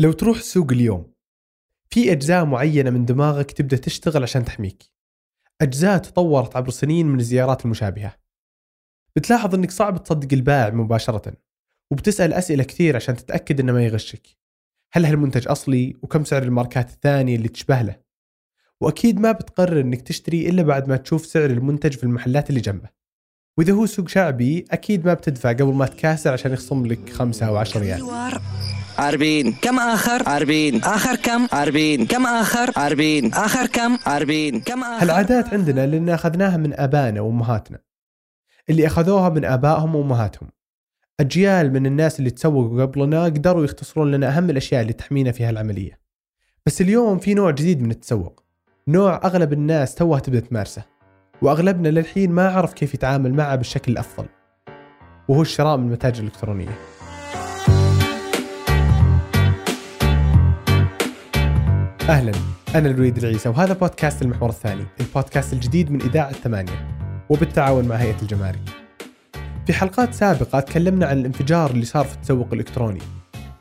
لو تروح السوق اليوم في أجزاء معينة من دماغك تبدأ تشتغل عشان تحميك. أجزاء تطورت عبر سنين من الزيارات المشابهة. بتلاحظ أنك صعب تصدق البائع مباشرة وبتسأل أسئلة كثير عشان تتأكد أنه ما يغشك. هل هالمنتج أصلي؟ وكم سعر الماركات الثانية اللي تشبه له؟ وأكيد ما بتقرر أنك تشتري إلا بعد ما تشوف سعر المنتج في المحلات اللي جنبه. وإذا هو سوق شعبي أكيد ما بتدفع قبل ما تكاسر عشان يخصم لك خمسة أو عشر ريال. عربين كم آخر؟ عربين آخر كم؟ عربين كم آخر؟ عربين آخر كم؟ عربين كم آخر؟ هالعادات عندنا لأن أخذناها من آبائنا وأمهاتنا. اللي أخذوها من آبائهم وأمهاتهم. أجيال من الناس اللي تسوقوا قبلنا قدروا يختصرون لنا أهم الأشياء اللي تحمينا في هالعملية بس اليوم في نوع جديد من التسوق. نوع أغلب الناس توها تبدأ تمارسه. وأغلبنا للحين ما عرف كيف يتعامل معه بالشكل الأفضل. وهو الشراء من المتاجر الإلكترونية. أهلا. أنا الوليد العيسى وهذا بودكاست المحور الثاني البودكاست الجديد من إذاعة ثمانية وبالتعاون مع هيئة الجمارك. في حلقات سابقة تكلمنا عن الانفجار اللي صار في التسوق الإلكتروني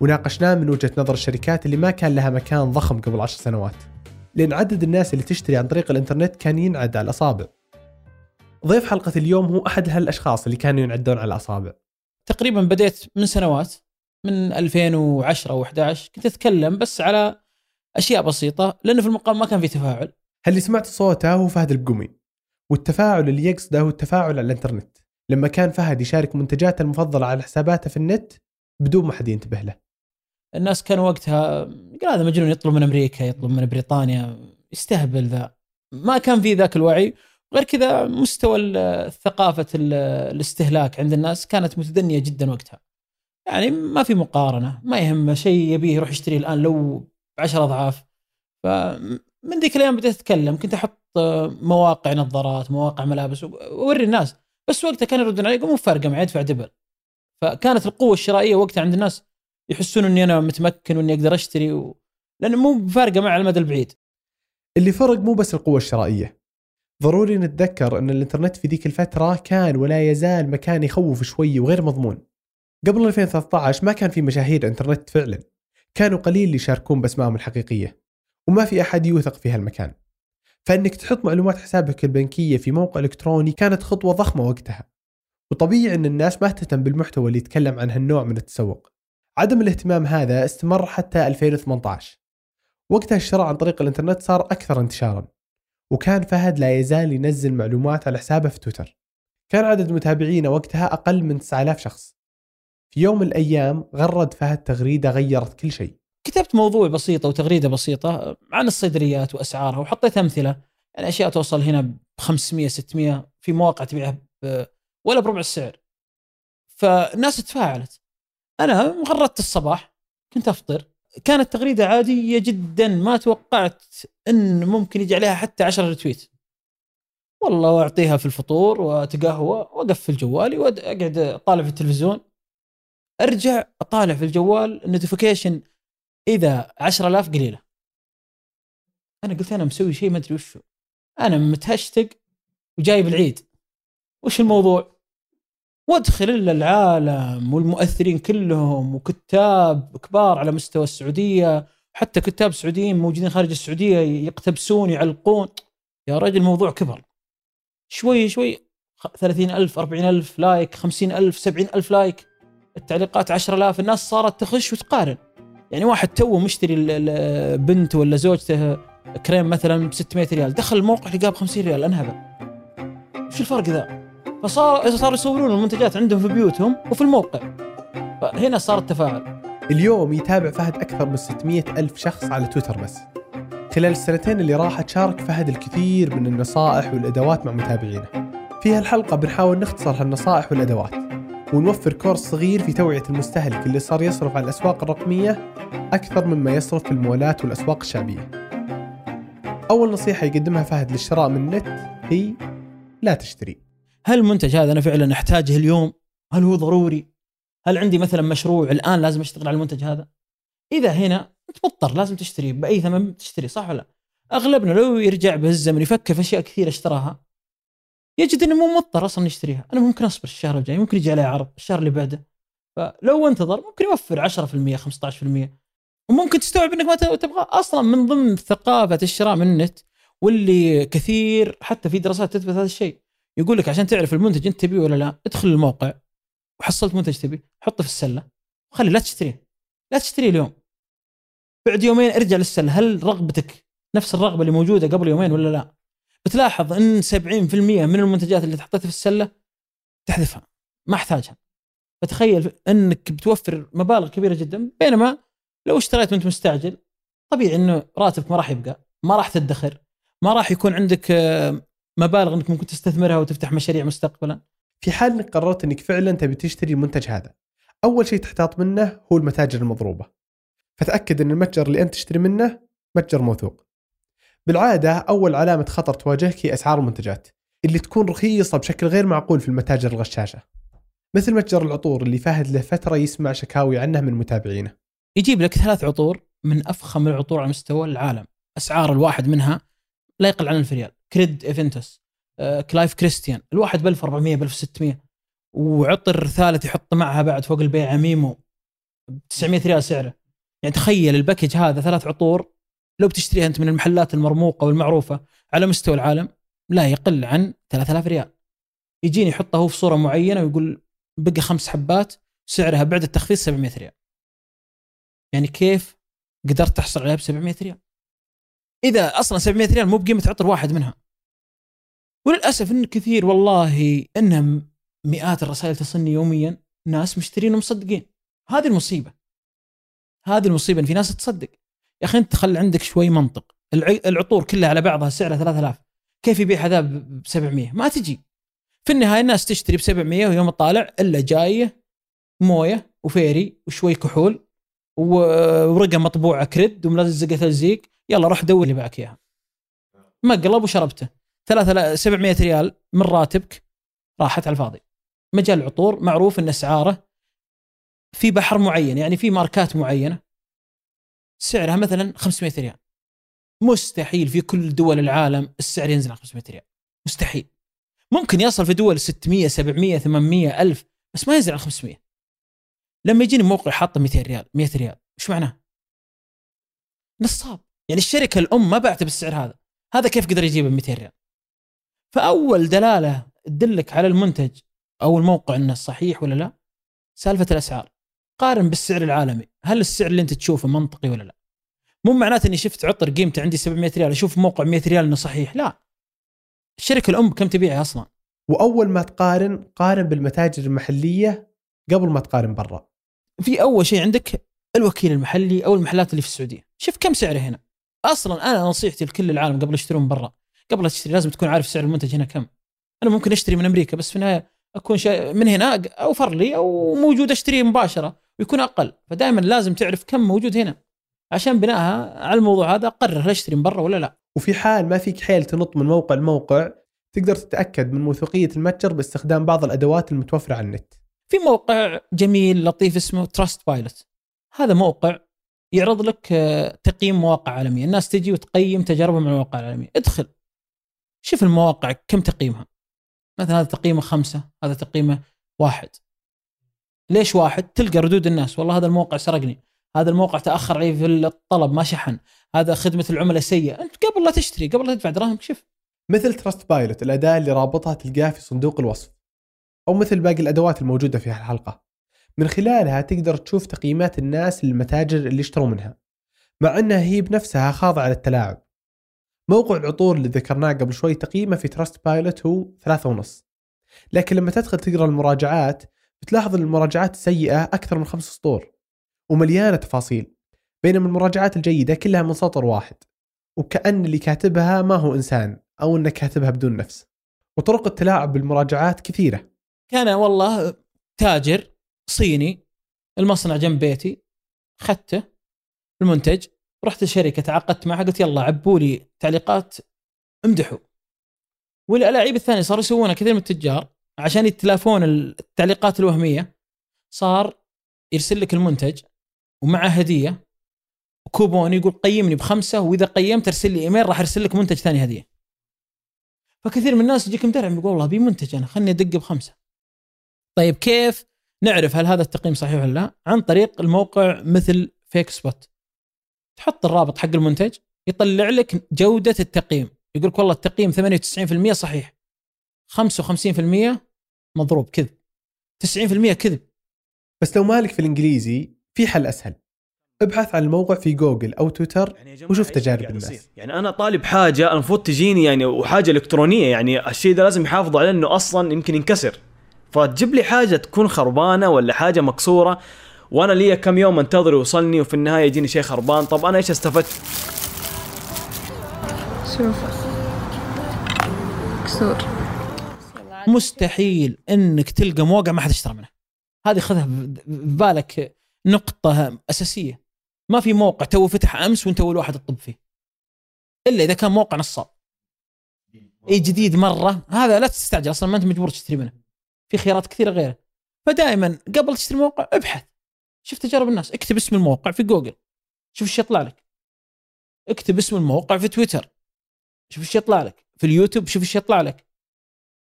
وناقشناه من وجهة نظر الشركات اللي ما كان لها مكان ضخم قبل عشر سنوات لأن عدد الناس اللي تشتري عن طريق الإنترنت كان ينعد على الأصابع. ضيف حلقة اليوم هو أحد هالأشخاص اللي كانوا ينعدون على الأصابع. تقريبا بديت من سنوات من 2010 أو 11 كنت أتكلم بس على أشياء بسيطة لأنه في المقام ما كان في تفاعل. اللي سمعت صوته هو فهد البقمي والتفاعل اللي يقصده هو التفاعل على الإنترنت. لما كان فهد يشارك منتجاته المفضلة على حساباته في النت بدون ما حد ينتبه له. الناس كانوا وقتها قال هذا مجنون يطلب من أمريكا يطلب من بريطانيا يستهبل ذا. ما كان في ذاك الوعي. غير كذا مستوى ال- الاستهلاك عند الناس كانت متدنية جدا وقتها. يعني ما في مقارنة ما يهمه شيء يبيه يروح يشتريه الآن لو بعشر أضعاف. فمن ذيك الأيام بديت أتكلم كنت أحط مواقع نظارات مواقع ملابس وأوري الناس. بس وقتها كانوا يردون علي مو فارقة معي ادفع دبل. فكانت القوة الشرائية وقتها عند الناس يحسون إني أنا متمكن وإني أقدر أشتري و... لأنه مو فارقة معي على المدى البعيد. اللي فرق مو بس القوة الشرائية. ضروري نتذكر أن الإنترنت في ذيك الفترة كان ولا يزال مكان يخوف شوي وغير مضمون. قبل 2013 ما كان في مشاهير إنترنت فعلا. كانوا قليل اللي يشاركون باسمائهم الحقيقية وما في أحد يوثق في هالمكان. فإنك تحط معلومات حسابك البنكية في موقع إلكتروني كانت خطوة ضخمة وقتها. وطبيعي أن الناس ما تهتم بالمحتوى اللي يتكلم عن هالنوع من التسوق. عدم الاهتمام هذا استمر حتى 2018 وقتها الشراء عن طريق الإنترنت صار أكثر انتشارا. وكان فهد لا يزال ينزل معلومات على حسابه في تويتر. كان عدد متابعينه وقتها أقل من 9000 شخص. في يوم من الأيام غرد فهد تغريدة غيرت كل شيء. كتبت موضوع بسيطة وتغريدة بسيطة عن الصيدليات وأسعارها وحطيت أمثلة. يعني اشياء توصل هنا ب 500 600 في مواقع تبيعها ولا بربع السعر. فالناس تفاعلت. أنا غردت الصباح كنت أفطر. كانت تغريدة عادية جدا ما توقعت إن ممكن يجي عليها حتى 10 retweet. والله أعطيها في الفطور وأتقهوى وأقفل جوالي وأقعد أطالع في التلفزيون. ارجع اطالع في الجوال ال notification اذا 10000 قليلة. أنا قلت أنا مسوي شيء ما أدري وشو أنا متهشتق وجايب العيد. وش الموضوع؟ وادخل إلا العالم والمؤثرين كلهم وكتاب كبار على مستوى السعودية. حتى كتاب سعوديين موجودين خارج السعودية يقتبسون يعلقون. يا رجل الموضوع كبر. شوي شوي خ- 30000 40000 like 50000 70000 like. التعليقات 10000 الناس صارت تخش وتقارن. يعني واحد تو مشتري بنت ولا زوجته كريم مثلا ب 600 ريال دخل الموقع لقاه ب 50 ريال انهبل. وش الفرق ذا؟ فصار صاروا يصورون المنتجات عندهم في بيوتهم وفي الموقع. فهنا صار التفاعل. اليوم يتابع فهد أكثر من 600 ألف شخص على تويتر بس. خلال السنتين اللي راحت شارك فهد الكثير من النصائح والأدوات مع متابعينه. في هالحلقة بنحاول نختصر هالنصائح والأدوات. ونوفر كورس صغير في توعية المستهلك اللي صار يصرف على الأسواق الرقمية أكثر مما يصرف في المولات والأسواق الشعبية أول نصيحة يقدمها فهد للشراء من النت هي لا تشتري هل المنتج هذا أنا فعلا أحتاجه اليوم؟ هل هو ضروري؟ هل عندي مثلا مشروع الآن لازم أشتغل على المنتج هذا؟ إذا هنا انت مضطر لازم تشتري بأي ثمن تشتري صح ولا لا؟ أغلبنا لو يرجع بالزمن يفكر في أشياء كثيرة اشتراها يجد إنه مو مضطر أصلا يشتريها، أنا ممكن أصبر الشهر الجاي ممكن يجي عليه عرض الشهر اللي بعده. فلو انتظر ممكن يوفر 10% 15% وممكن تستوعب إنك ما تبغى. أصلا من ضمن ثقافة الشراء من النت واللي كثير حتى في دراسات تثبت هذا الشيء. يقول لك عشان تعرف المنتج أنت تبيه ولا لا ادخل الموقع وحصلت منتج تبي حطه في السلة وخلي لا تشتريه. لا تشتريه اليوم. بعد يومين ارجع للسلة. هل رغبتك نفس الرغبة اللي موجودة قبل يومين ولا لا؟ بتلاحظ إن 70% من المنتجات اللي تحطيتها في السلة تحذفها ما أحتاجها. فتخيل إنك بتوفر مبالغ كبيرة جدا بينما لو اشتريت وأنت مستعجل طبيعي إنه راتبك ما راح يبقى ما راح تدخر ما راح يكون عندك آه، مبالغ إنك ممكن تستثمرها وتفتح مشاريع مستقبلا. في حال إنك قررت إنك فعلا تبي تشتري المنتج هذا أول شيء تحتاط منه هو المتاجر المضروبة. فتأكد إن المتجر اللي أنت تشتري منه متجر موثوق. بالعادة أول علامة خطر تواجهك هي أسعار المنتجات اللي تكون رخيصة بشكل غير معقول في المتاجر الغشاشة. مثل متجر العطور اللي فهد له فترة يسمع شكاوي عنه من متابعينه. يجيب لك ثلاث عطور من أفخم العطور على مستوى العالم. أسعار الواحد منها لا يقل عن 1000 ريال Creed Aventus آه، Clive Christian الواحد ب 1400 ب 1600 وعطر ثالث يحط معها بعد فوق البيع ميمو ب 900 ريال سعره. يعني تخيل ال package هذا ثلاث عطور لو بتشتريها أنت من المحلات المرموقة والمعروفة على مستوى العالم لا يقل عن 3000 ريال. يجيني يحطه هو في صورة معينة ويقول بقى خمس حبات سعرها بعد التخفيض 700 ريال. يعني كيف قدرت تحصل عليها ب 700 ريال؟ إذا أصلا 700 ريال مو بقيمة عطر واحد منها. وللأسف إن كثير والله انها مئات الرسائل تصلني يوميا ناس مشترين ومصدقين. هذه المصيبة. هذه المصيبة إن في ناس تصدق. يا أخي أنت خلي عندك شوي منطق. الع- العطور كلها على بعضها سعرها 3000 كيف يبيع هذا ب 700 ما تجي. في النهاية الناس تشتري ب 700 ويوم تطالع إلا جاية موية وفيري وشوي كحول ورقة مطبوعة كريد وملزقه تلزيق يلا روح دور اللي باعك إياها. مقلب وشربته. ثلاثة لا 700 ريال من راتبك. راحت على الفاضي. مجال العطور معروف إن أسعاره في بحر معين يعني في ماركات معينة. سعرها مثلا 500 ريال. مستحيل في كل دول العالم السعر ينزل عن 500 ريال. مستحيل. ممكن يصل في دول 600 700 800 1000 بس ما ينزل عن 500 لما يجيني موقع حاطه 200 ريال 100 ريال إيش معناه؟ نصاب. يعني الشركة الأم ما بعته بالسعر هذا. هذا كيف قدر يجيبه ب 200 ريال؟ فأول دلالة تدلك على المنتج أو الموقع إنه صحيح ولا لا؟ سالفة الأسعار. قارن بالسعر العالمي. هل السعر اللي انت تشوفه منطقي ولا لا؟ مو معناته اني شفت عطر قيمته عندي 700 ريال أشوف موقع 100 ريال انه صحيح. لا. الشركة الأم كم تبيعها أصلا؟ وأول ما تقارن قارن بالمتاجر المحلية قبل ما تقارن برا. في أول شيء عندك الوكيل المحلي أو المحلات اللي في السعودية. شوف كم سعره هنا. أصلا أنا نصيحتي لكل العالم قبل يشترون برا. قبل لا تشتري لازم تكون عارف سعر المنتج هنا كم. أنا ممكن أشتري من أمريكا بس في النهاية أكون شيء من هنا أوفر لي أو موجود أشتريه مباشرة. ويكون أقل. فدائما لازم تعرف كم موجود هنا. عشان بناءها على الموضوع هذا قرر هل أشتري من برا ولا لا. وفي حال ما فيك حيل تنط من موقع لموقع تقدر تتأكد من موثوقية المتجر باستخدام بعض الأدوات المتوفرة على النت. في موقع جميل لطيف اسمه Trustpilot هذا موقع يعرض لك آه، تقييم مواقع عالمية. الناس تجي وتقيم تجاربهم مع المواقع العالمية. ادخل. شوف المواقع كم تقييمها. مثلا هذا تقييمه خمسة هذا تقييمه واحد. ليش واحد؟ تلقى ردود الناس. والله هذا الموقع سرقني. هذا الموقع تأخر علي في الطلب ما شحن. هذا خدمة العملاء سيئة. أنت قبل لا تشتري قبل لا تدفع دراهمك شوف. مثل Trustpilot الأداة اللي رابطها تلقاه في صندوق الوصف. أو مثل باقي الأدوات الموجودة في الحلقة من خلالها تقدر تشوف تقييمات الناس للمتاجر اللي اشتروا منها. مع إنها هي بنفسها خاضعة للتلاعب. موقع العطور اللي ذكرناه قبل شوي تقييمه في تراست بايلوت هو ثلاثة ونص. لكن لما تدخل تقرأ المراجعات بتلاحظ إن المراجعات السيئة أكثر من خمس سطور ومليانة تفاصيل بينما المراجعات الجيدة كلها من سطر واحد وكأن اللي كاتبها ما هو إنسان أو انه كاتبها بدون نفس وطرق التلاعب بالمراجعات كثيرة. كان والله تاجر صيني المصنع جنب بيتي اخذته المنتج رحت الشركة تعاقدت معها قلت يلا عبوا لي تعليقات امدحوا. والألاعيب الثانية صاروا يسوونها كثير من التجار عشان يتلافون التعليقات الوهمية صار يرسل لك المنتج ومعه هدية وكوبون يقول قيمني بخمسة وإذا قيمت ارسل لي إيميل راح ارسل لك منتج ثاني هدية. فكثير من الناس يجيك مدرعم يقول والله أبي منتج أنا خلني أدق بخمسة. طيب كيف نعرف هل هذا التقييم صحيح ولا لا؟ عن طريق الموقع مثل Fakespot. تحط الرابط حق المنتج يطلع لك جودة التقييم يقول لك والله التقييم 98% صحيح 55% مضروب كذب. 90% كذب. بس لو مالك في الإنجليزي في حل أسهل. ابحث عن الموقع في جوجل أو تويتر يعني وشوف تجارب الناس. يعني أنا طالب حاجة المفروض تجيني يعني وحاجة إلكترونية يعني الشيء ده لازم يحافظوا عليه إنه أصلا يمكن ينكسر. فتجيب لي حاجة تكون خربانة ولا حاجة مكسورة وأنا لي كم يوم أنتظر يوصلني وفي النهاية يجيني شيء خربان. طب أنا إيش استفدت؟ شوف. كسور. مستحيل إنك تلقى موقع ما حد اشترى منه. هذه خذها ببالك نقطة أساسية. ما في موقع تو فتح أمس وأنت أول واحد تطب فيه. إلا إذا كان موقع نصاب. أي جديد مرة. هذا لا تستعجل أصلا ما أنت مجبور تشتري منه. في خيارات كثيرة غيره. فدائما قبل تشتري موقع ابحث. شوف تجارب الناس. اكتب اسم الموقع في جوجل. شوف إيش يطلع لك. اكتب اسم الموقع في تويتر. شوف إيش يطلع لك. في اليوتيوب شوف إيش يطلع لك.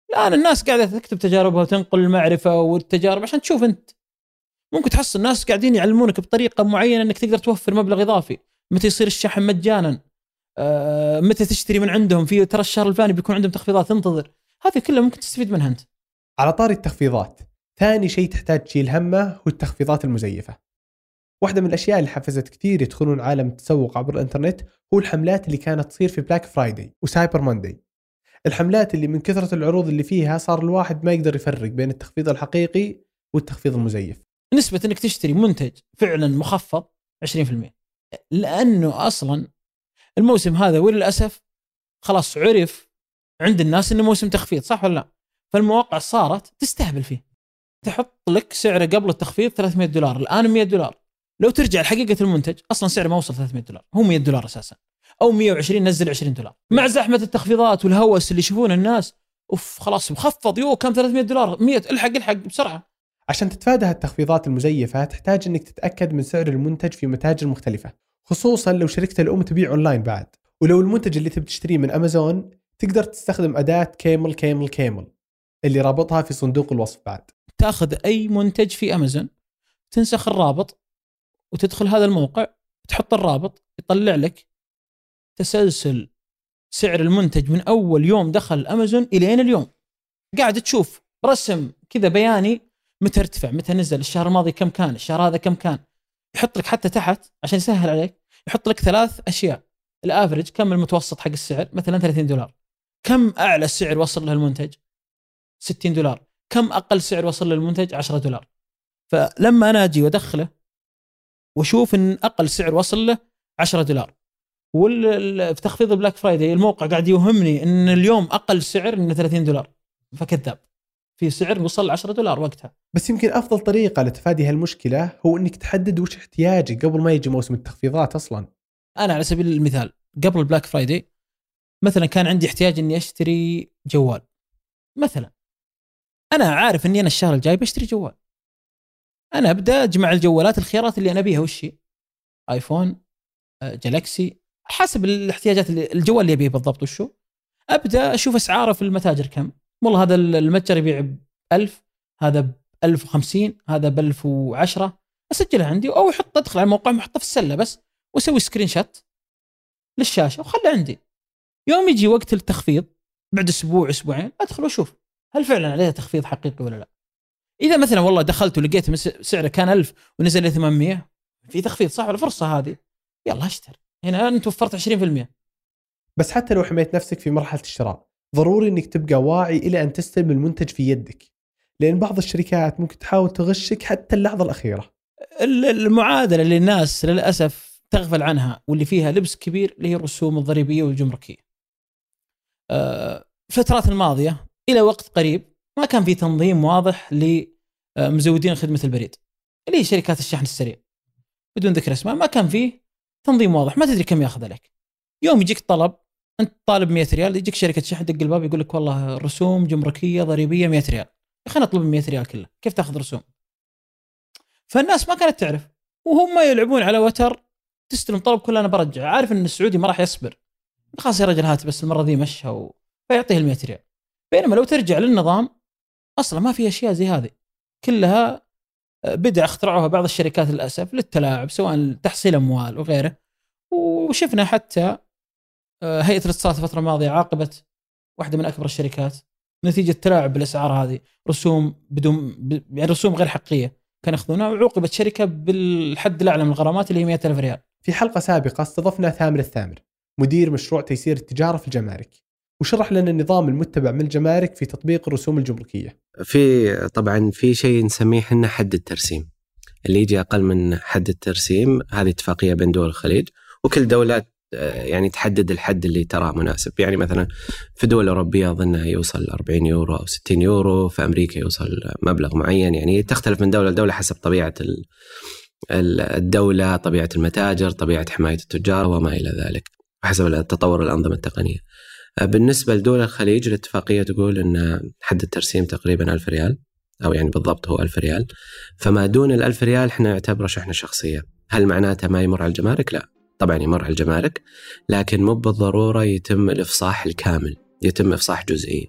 الان الناس قاعدة تكتب تجاربها وتنقل المعرفة والتجارب عشان تشوف أنت. ممكن تحصل الناس قاعدين يعلمونك بطريقة معينة إنك تقدر توفر مبلغ إضافي. متى يصير الشحن مجانا؟ آه، متى تشتري من عندهم؟ في ترى الشهر الفلاني بيكون عندهم تخفيضات انتظر. هذه كلها ممكن تستفيد منها أنت. على طاري التخفيضات ثاني شيء تحتاج تشيل همه هو التخفيضات المزيفة. واحدة من الأشياء اللي حفزت كثير يدخلون عالم التسوق عبر الإنترنت هو الحملات اللي كانت تصير في Black Friday و Cyber Monday الحملات اللي من كثرة العروض اللي فيها صار الواحد ما يقدر يفرق بين التخفيض الحقيقي والتخفيض المزيف. نسبة إنك تشتري منتج فعلا مخفض 20% لأنه أصلا الموسم هذا وللأسف خلاص عرف عند الناس إنه موسم تخفيض صح ولا لا؟ فالمواقع صارت تستهبل فيه. تحط لك سعره قبل التخفيض 300 دولار الآن 100 دولار. لو ترجع لحقيقة المنتج أصلا سعره ما وصل 300 دولار هو 100 دولار أساسا. أو 120 نزل 20 دولار. مع زحمة التخفيضات والهوس اللي يشوفونه الناس أوف خلاص مخفض يو كم؟ 300 دولار. 100 الحق الحق بسرعة. عشان تتفادى هالتخفيضات المزيفة تحتاج إنك تتأكد من سعر المنتج في متاجر مختلفة خصوصا لو شركة الأم تبيع أونلاين بعد. ولو المنتج اللي تبي تشتريه من أمازون تقدر تستخدم أداة CamelCamelCamel اللي رابطها في صندوق الوصف بعد. تأخذ أي منتج في أمازون تنسخ الرابط وتدخل هذا الموقع تحط الرابط يطلع لك تسلسل سعر المنتج من أول يوم دخل أمازون الين اليوم؟ قاعد تشوف رسم كذا بياني متى ارتفع متى نزل الشهر الماضي كم كان الشهر هذا كم كان؟ يحط لك حتى تحت عشان يسهل عليك يحط لك ثلاث أشياء. الافرج كم المتوسط حق السعر؟ مثلا 30 دولار. كم أعلى سعر وصل له المنتج؟ 60 دولار. كم أقل سعر وصل له المنتج؟ 10 دولار. فلما أنا أجي وأدخله وأشوف إن أقل سعر وصل له 10 دولار. وال في تخفيض ال Black Friday الموقع قاعد يوهمني إن اليوم أقل سعر إنه 30 دولار. فكذاب. في سعر وصل 10 دولار وقتها. بس يمكن أفضل طريقة لتفادي هالمشكلة هو إنك تحدد وش احتياجك قبل ما يجي موسم التخفيضات أصلا. أنا على سبيل المثال قبل ال Black Friday مثلا كان عندي احتياج إني أشتري جوال. مثلا. أنا عارف إني أنا الشهر الجاي بشتري جوال. أنا أبدأ أجمع الجوالات الخيارات اللي أنا أبيها. وش هي؟ آيفون آه، جالكسي حسب الاحتياجات الجوال اللي ابيه بالضبط وشو؟ أبدأ أشوف أسعاره في المتاجر كم. والله هذا المتجر يبيع ب 1000 هذا ب 1050 هذا ب 1010 أسجلها عندي أو أحط أدخل على الموقع احطه في السلة بس وأسوي screenshot للشاشة وخله عندي. يوم يجي وقت التخفيض بعد أسبوع أسبوعين أدخل وأشوف هل فعلا عليها تخفيض حقيقي ولا لا. إذا مثلا والله دخلت ولقيت سعره كان 1000 ونزل ل 800 في تخفيض صح ولا فرصة هذه؟ يلا اشتري. هنا أنت وفرت 20% بس حتى لو حميت نفسك في مرحلة الشراء ضروري إنك تبقى واعي إلى أن تستلم المنتج في يدك لأن بعض الشركات ممكن تحاول تغشك حتى اللحظة الأخيرة. ال- المعادلة اللي الناس للأسف تغفل عنها واللي فيها لبس كبير اللي هي الرسوم الضريبية والجمركية. آه، الفترات الماضية إلى وقت قريب ما كان في تنظيم واضح لمزودين خدمة البريد اللي هي شركات الشحن السريع. بدون ذكر أسماء ما كان فيه تنظيم واضح ما تدري كم ياخذ عليك. يوم يجيك طلب أنت طالب 100 ريال يجيك شركة شحن دق الباب يقول لك والله رسوم جمركية ضريبية 100 ريال. خلينا نطلب 100 ريال كلها، كيف تاخذ رسوم؟ فالناس ما كانت تعرف وهم يلعبون على وتر تستلم طلب كله أنا برجع عارف إن السعودي ما راح يصبر خلاص يا رجل هات بس المرة ذي مشى و... فيعطيه ال 100 ريال بينما لو ترجع للنظام أصلا ما في أشياء زي هذه كلها بدع اخترعوها بعض الشركات للأسف للتلاعب سواء تحصيل أموال وغيره. وشفنا حتى آه، هيئة الاتصالات الفترة الماضية عاقبت واحدة من أكبر الشركات. نتيجة تلاعب بالأسعار هذه رسوم بدون يعني رسوم غير حقيقية كانوا ياخذونها وعوقبت شركة بالحد الأعلى من الغرامات اللي هي 100000 ريال. في حلقة سابقة استضفنا ثامر الثامر مدير مشروع تيسير التجارة في الجمارك. وشرح لنا النظام المتبع من الجمارك في تطبيق الرسوم الجمركية. في طبعا في شيء نسميه إحنا حد الترسيم. اللي يجي أقل من حد الترسيم هذه اتفاقية بين دول الخليج وكل دولة آه، يعني تحدد الحد اللي تراه مناسب. يعني مثلا في دول أوروبية اظنها يوصل 40 يورو أو 60 يورو في أمريكا يوصل مبلغ معين. يعني تختلف من دولة لدولة حسب طبيعة ال- ال- الدولة طبيعة المتاجر طبيعة حماية التجار وما إلى ذلك حسب تطور الأنظمة التقنية. بالنسبة لدول الخليج الاتفاقية تقول إن حد الترسيم تقريبا 1000 ريال أو يعني بالضبط هو 1000 ريال. فما دون ال 1000 ريال إحنا نعتبره شحنه شخصية. هل معناته ما يمر على الجمارك؟ لا. طبعا يمر على الجمارك لكن مو بالضرورة يتم الإفصاح الكامل يتم إفصاح جزئي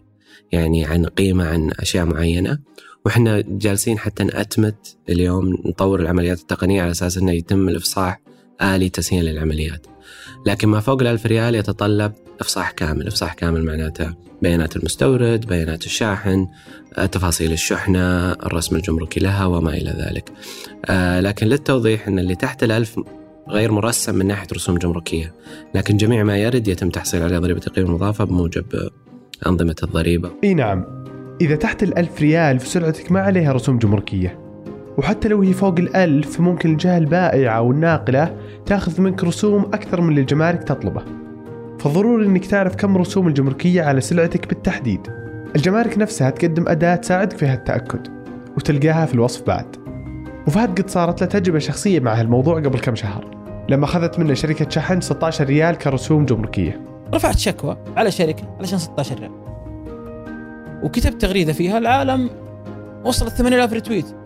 يعني عن قيمة عن أشياء معينة. وإحنا جالسين حتى نأتمت اليوم نطور العمليات التقنية على أساس إنه يتم الإفصاح آلي تسهيل للعمليات. لكن ما فوق الألف ريال يتطلب إفصاح كامل. إفصاح كامل معناته بيانات المستورد بيانات الشاحن آه، تفاصيل الشحنة الرسم الجمركي لها وما إلى ذلك. آه، لكن للتوضيح أن اللي تحت الألف غير مرسم من ناحية رسوم جمركية. لكن جميع ما يرد يتم تحصيل عليه ضريبة القيمة المضافة بموجب آه، أنظمة الضريبة. إي نعم. إذا تحت الألف ريال فسلعتك ما عليها رسوم جمركية. وحتى لو هي فوق الألف فممكن الجهة البائعة والناقلة تاخذ منك رسوم أكثر من اللي الجمارك تطلبه. فضروري أنك تعرف كم رسوم الجمركية على سلعتك بالتحديد. الجمارك نفسها تقدم أداة تساعدك في هالتأكد وتلقاها في الوصف بعد. وفهد قد صارت له تجربة شخصية مع هالموضوع قبل كم شهر لما أخذت منه شركة شحن 16 ريال كرسوم جمركية. رفعت شكوى على شركة علشان 16 ريال. وكتبت تغريدة فيها العالم وصلت 8000 ريتويت.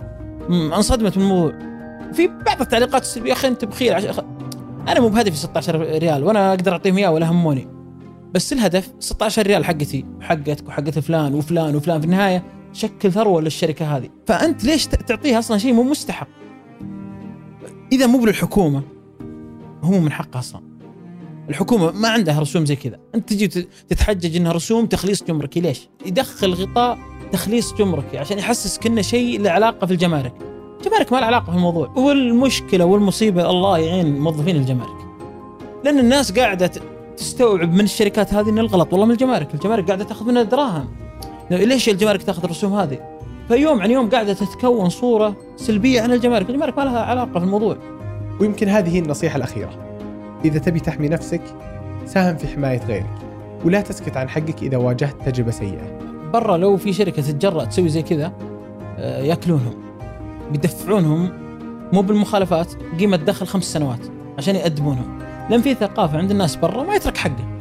انصدمت من الموضوع. في بعض التعليقات السلبيه أخي أنت بخيل عش... أنا مو بهدفي 16 ريال وأنا أقدر أعطيهم إياه ولا هموني. بس الهدف 16 ريال حقتي وحقتك وحقت فلان وفلان وفلان. في النهاية تشكل ثروة للشركة هذه. فأنت ليش تعطيها أصلا شيء مو مستحق؟ إذا مو بالحكومة هو من حقها أصلا. الحكومة ما عندها رسوم زي كذا. أنت تجي تت- تتحجج إنها رسوم تخليص جمركي ليش؟ يدخل غطاء تخليص جمركي عشان يحسسك انه شيء له علاقة في الجمارك. الجمارك ما له علاقة في الموضوع. والمشكلة والمصيبة الله يعين موظفين الجمارك. لأن الناس قاعدة تستوعب من الشركات هذه إن الغلط والله من الجمارك. الجمارك قاعدة تأخذ منها دراهم. ليش الجمارك تأخذ الرسوم هذه؟ فيوم عن يوم قاعدة تتكون صورة سلبية عن الجمارك. الجمارك ما لها علاقة في الموضوع. ويمكن هذه هي النصيحة الأخيرة. إذا تبي تحمي نفسك ساهم في حماية غيرك. ولا تسكت عن حقك إذا واجهت تجربة سيئة. برا لو في شركة تتجرأ تسوي زي كذا آه، ياكلونهم بيدفعونهم مو بالمخالفات قيمة دخل خمس سنوات عشان يأدبونهم لأن في ثقافة عند الناس برا ما يترك حقه.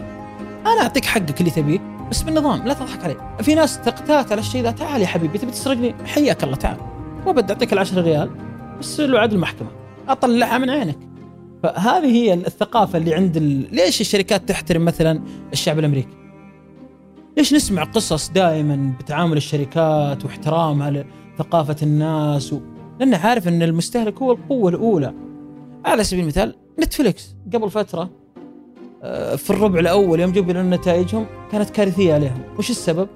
أنا أعطيك حقك اللي تبيه بس بالنظام لا تضحك علي. في ناس تقتات على الشيء ذا تعال يا حبيبي تبي تسرقني؟ حياك الله تعال. وبدي أعطيك العشرة ريال بس له عدل أطلعها من عينك. فهذه هي الثقافة اللي عند ال... ليش الشركات تحترم مثلا الشعب الأمريكي؟ ليش نسمع قصص دائما بتعامل الشركات واحترامها لثقافة الناس؟ و... لأنه عارف إن المستهلك هو القوة الأولى. على سبيل المثال نتفليكس. قبل فترة آه، في الربع الأول يوم جبوا لنا نتائجهم كانت كارثية عليهم. وش السبب؟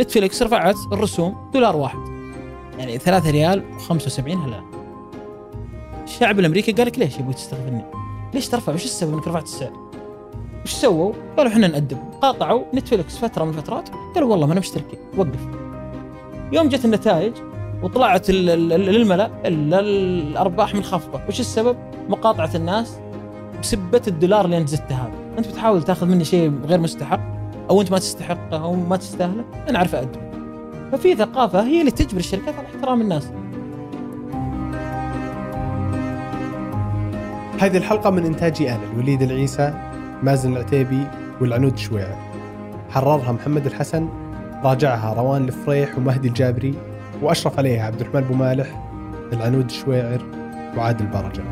نتفليكس رفعت الرسوم دولار واحد. يعني 3 ريال و75 هلال. الشعب الأمريكي قال لك ليش يبغى تستغفلني ليش ترفع؟ وش السبب إنك رفعت السعر؟ وش سووا؟ قالوا إحنا نأدبهم قاطعوا نتفلكس فترة من الفترات قالوا والله ما أنا مشتركين. وقف. يوم جت النتائج وطلعت للملأ إلا الأرباح منخفضه وش السبب؟ مقاطعة الناس بسبة الدولار اللي أنت زدته هذا. أنت بتحاول تأخذ مني شيء غير مستحق؟ أو أنت ما تستحقه أو ما تستاهله؟ أنا عارف أقدم. ففي ثقافة هي اللي تجبر الشركات على احترام الناس. هذه الحلقة من إنتاجي أنا الوليد العيسى مازن العتيبي والعنود شويعر حررها محمد الحسن راجعها روان الفريح ومهدي الجابري وأشرف عليها عبد الرحمن بومالح العنود الشويعر وعادل برجة